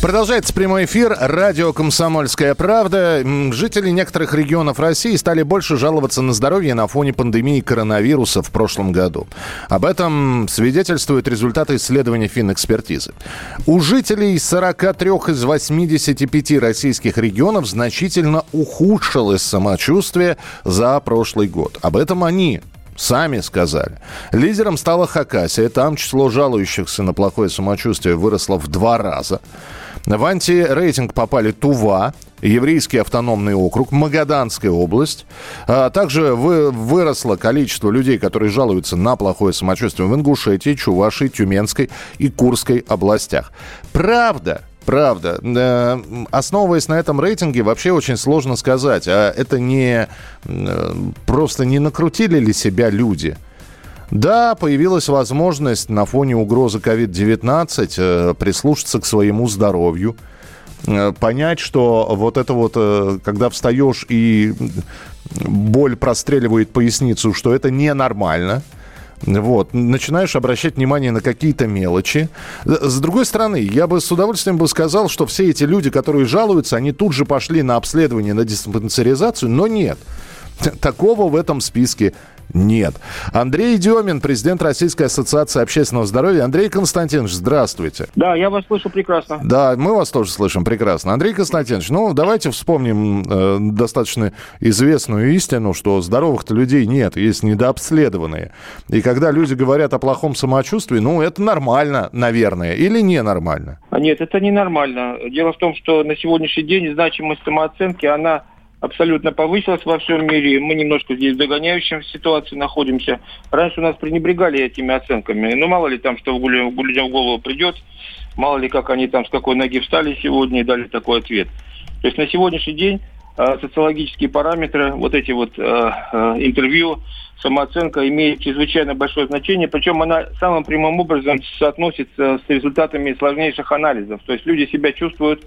Продолжается прямой эфир. Радио «Комсомольская правда». Жители некоторых регионов России стали больше жаловаться на здоровье на фоне пандемии коронавируса в прошлом году. Об этом свидетельствуют результаты исследования финэкспертизы. У жителей 43 из 85 российских регионов значительно ухудшилось самочувствие за прошлый год. Об этом они Сами сказали. Лидером стала Хакасия. Там число жалующихся на плохое самочувствие выросло в два раза. В антирейтинг попали Тува, Еврейский автономный округ, Магаданская область. А также вы, выросло количество людей, которые жалуются на плохое самочувствие в Ингушетии, Чувашии, Тюменской и Курской областях. Правда, Правда. Э, Основываясь на этом рейтинге, вообще очень сложно сказать, а это не э, просто не накрутили ли себя люди? Да, появилась возможность на фоне угрозы COVID-19 э, прислушаться к своему здоровью, понять, что вот это вот, когда встаешь и боль простреливает поясницу, что это ненормально. Вот. Начинаешь обращать внимание на какие-то мелочи. С другой стороны, я бы с удовольствием бы сказал, что все эти люди, которые жалуются, они тут же пошли на обследование, на диспансеризацию, но нет. Такого в этом списке нет. Андрей Демин, президент Российской ассоциации общественного здоровья. Андрей Константинович, здравствуйте. Да, я вас слышу прекрасно. Да, мы вас тоже слышим прекрасно. Андрей Константинович, ну давайте вспомним э, достаточно известную истину, что здоровых-то людей нет, есть недообследованные. И когда люди говорят о плохом самочувствии, ну это нормально, наверное, или ненормально? А Нет, это ненормально. Дело в том, что на сегодняшний день значимость самооценки, она абсолютно повысилась во всем мире. Мы немножко здесь в догоняющей ситуации находимся. Раньше у нас пренебрегали этими оценками. Ну, мало ли там, что в людям в голову придет, мало ли как они там с какой ноги встали сегодня и дали такой ответ. То есть на сегодняшний день э, социологические параметры, вот эти вот э, интервью, самооценка имеет чрезвычайно большое значение, причем она самым прямым образом соотносится с результатами сложнейших анализов. То есть люди себя чувствуют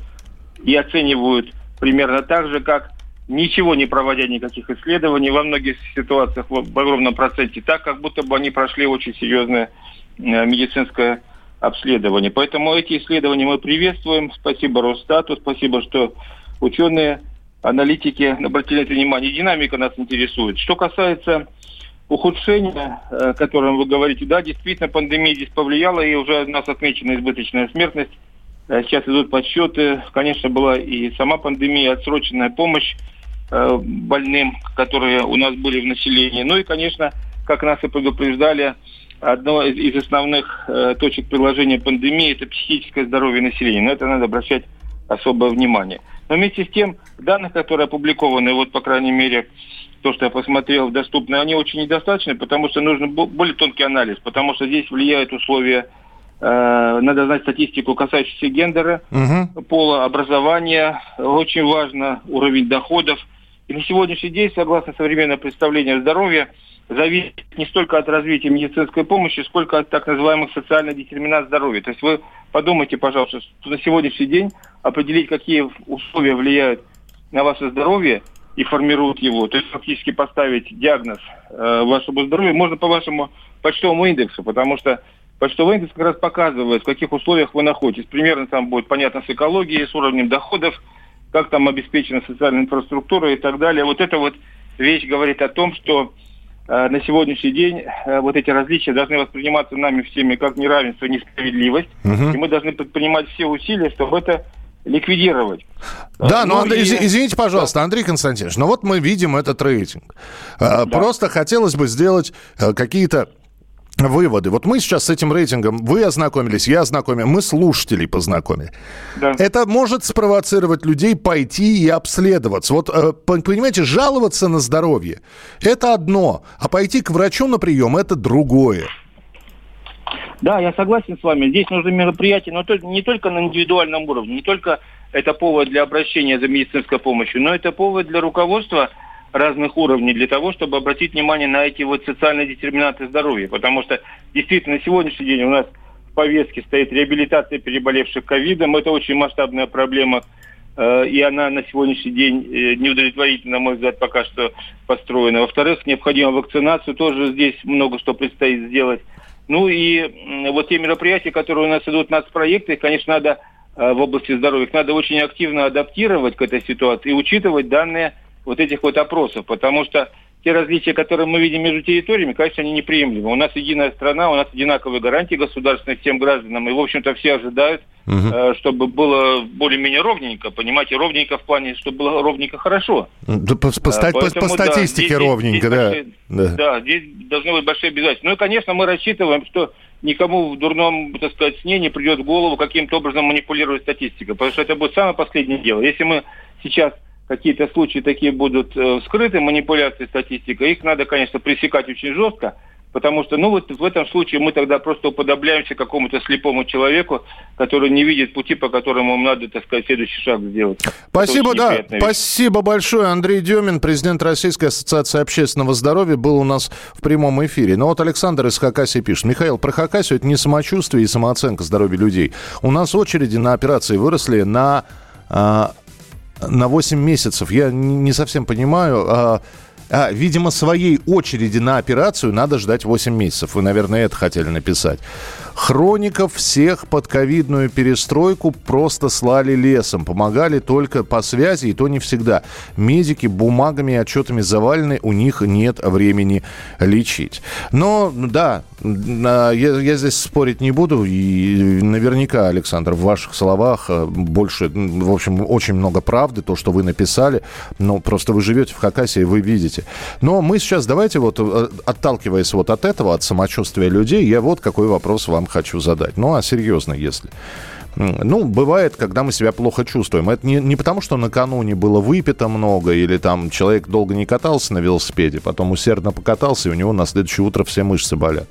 и оценивают примерно так же, как ничего не проводя никаких исследований, во многих ситуациях в огромном проценте, так как будто бы они прошли очень серьезное э, медицинское обследование. Поэтому эти исследования мы приветствуем. Спасибо Росстату, спасибо, что ученые, аналитики обратили внимание. Динамика нас интересует. Что касается ухудшения, э, о котором вы говорите, да, действительно, пандемия здесь повлияла, и уже у нас отмечена избыточная смертность. Э, Сейчас идут подсчеты. Конечно, была и сама пандемия, отсроченная помощь больным, которые у нас были в населении. Ну и, конечно, как нас и предупреждали, одно из, основных э, точек приложения пандемии – это психическое здоровье населения. На это надо обращать особое внимание. Но вместе с тем, данных, которые опубликованы, вот, по крайней мере, то, что я посмотрел, доступны, они очень недостаточны, потому что нужен бо- более тонкий анализ, потому что здесь влияют условия, э, надо знать статистику, касающуюся гендера, Мгм. пола, образования. Очень важно уровень доходов. И на сегодняшний день, согласно современному представлению о здоровье, зависит не столько от развития медицинской помощи, сколько от так называемых социальных детерминат здоровья. То есть вы подумайте, пожалуйста, что на сегодняшний день определить, какие условия влияют на ваше здоровье и формируют его, то есть фактически поставить диагноз э, вашему здоровью, можно по вашему почтовому индексу, потому что почтовый индекс как раз показывает, в каких условиях вы находитесь. Примерно там будет понятно с экологией, с уровнем доходов, как там обеспечена социальная инфраструктура и так далее. Вот эта вот вещь говорит о том, что э, на сегодняшний день э, вот эти различия должны восприниматься нами всеми как неравенство, несправедливость. Мгм. И мы должны предпринимать все усилия, чтобы это ликвидировать. Да, Э, ну, Андрей, и- изв- извините, пожалуйста, Андрей Константинович, ну вот мы видим этот рейтинг. А, Просто хотелось бы сделать э, какие-то выводы. Вот мы сейчас с этим рейтингом, вы ознакомились, я ознакомил, мы слушателей познакомили. Да. Это может спровоцировать людей пойти и обследоваться. Вот, э, по- понимаете, жаловаться на здоровье – это одно, а пойти к врачу на прием – это другое. Да, я согласен с вами. Здесь нужны мероприятия, но не только на индивидуальном уровне, не только это повод для обращения за медицинской помощью, но это повод для руководства разных уровней для того, чтобы обратить внимание на эти вот социальные детерминанты здоровья. Потому что действительно на сегодняшний день у нас в повестке стоит реабилитация переболевших ковидом. Это очень масштабная проблема, э, и она на сегодняшний день э, неудовлетворительно, на мой взгляд, пока что построена. Во-вторых, необходима вакцинацию, тоже здесь много что предстоит сделать. Ну и вот те мероприятия, которые у нас идут в нацпроекты, конечно, надо э, в области здоровья, их надо очень активно адаптировать к этой ситуации и учитывать данные вот этих вот опросов, потому что те различия, которые мы видим между территориями, конечно, они неприемлемы. У нас единая страна, у нас одинаковые гарантии государственные всем гражданам, и, в общем-то, все ожидают, угу. чтобы было более-менее ровненько, понимаете, ровненько в плане, чтобы было ровненько хорошо. Да, по, по, Поэтому, по, по статистике да, здесь, ровненько, здесь, да. Большие, да. Да, здесь должны быть большие обязательства. Ну и, конечно, мы рассчитываем, что никому в дурном, так сказать, сне не придет в голову каким-то образом манипулировать статистикой, потому что это будет самое последнее дело. Если мы сейчас какие-то случаи такие будут э, вскрыты, манипуляции статистикой, их надо, конечно, пресекать очень жестко, потому что, ну вот в этом случае мы тогда просто уподобляемся какому-то слепому человеку, который не видит пути, по которому ему надо, так сказать, следующий шаг сделать. Спасибо, да, вещь. спасибо большое. Андрей Демин, президент Российской ассоциации общественного здоровья, был у нас в прямом эфире. Но вот Александр из Хакасии пишет. Михаил, про Хакасию это не самочувствие и самооценка здоровья людей. У нас очереди на операции выросли на а, на 8 месяцев. Я не совсем понимаю. А, а, видимо, своей очереди на операцию надо ждать 8 месяцев. Вы, наверное, это хотели написать. Хроников всех под ковидную перестройку просто слали лесом. Помогали только по связи, и то не всегда. Медики бумагами и отчетами завалены, у них нет времени лечить. Но, да, а, я, я здесь спорить не буду. И наверняка, Александр, в ваших словах а, больше, в общем, очень много правды, то, что вы написали. Но просто вы живете в Хакасии, вы видите. Но мы сейчас, давайте вот, э, отталкиваясь вот от этого, от самочувствия людей, я вот какой вопрос вам хочу задать. Ну, а серьезно, если... Ну, бывает, когда мы себя плохо чувствуем. Это не, не потому, что накануне было выпито много, или там человек долго не катался на велосипеде, потом усердно покатался, и у него на следующее утро все мышцы болят.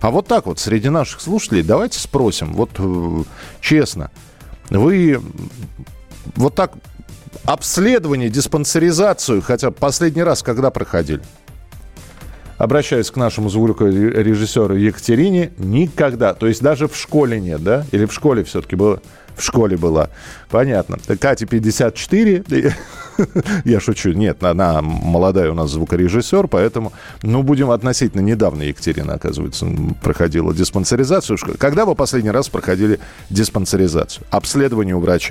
А вот так вот, среди наших слушателей, давайте спросим, вот э, честно, вы вот так обследование, диспансеризацию, хотя последний раз когда проходили? Обращаюсь к нашему звукорежиссеру Екатерине, никогда, то есть даже в школе нет, да? Или в школе все-таки было? В школе была. Понятно. Кате 54. Я шучу. Нет, она молодая у нас звукорежиссер, поэтому, ну, будем относительно недавно Екатерина, оказывается, проходила диспансеризацию. Когда вы последний раз проходили диспансеризацию? Обследование у врача.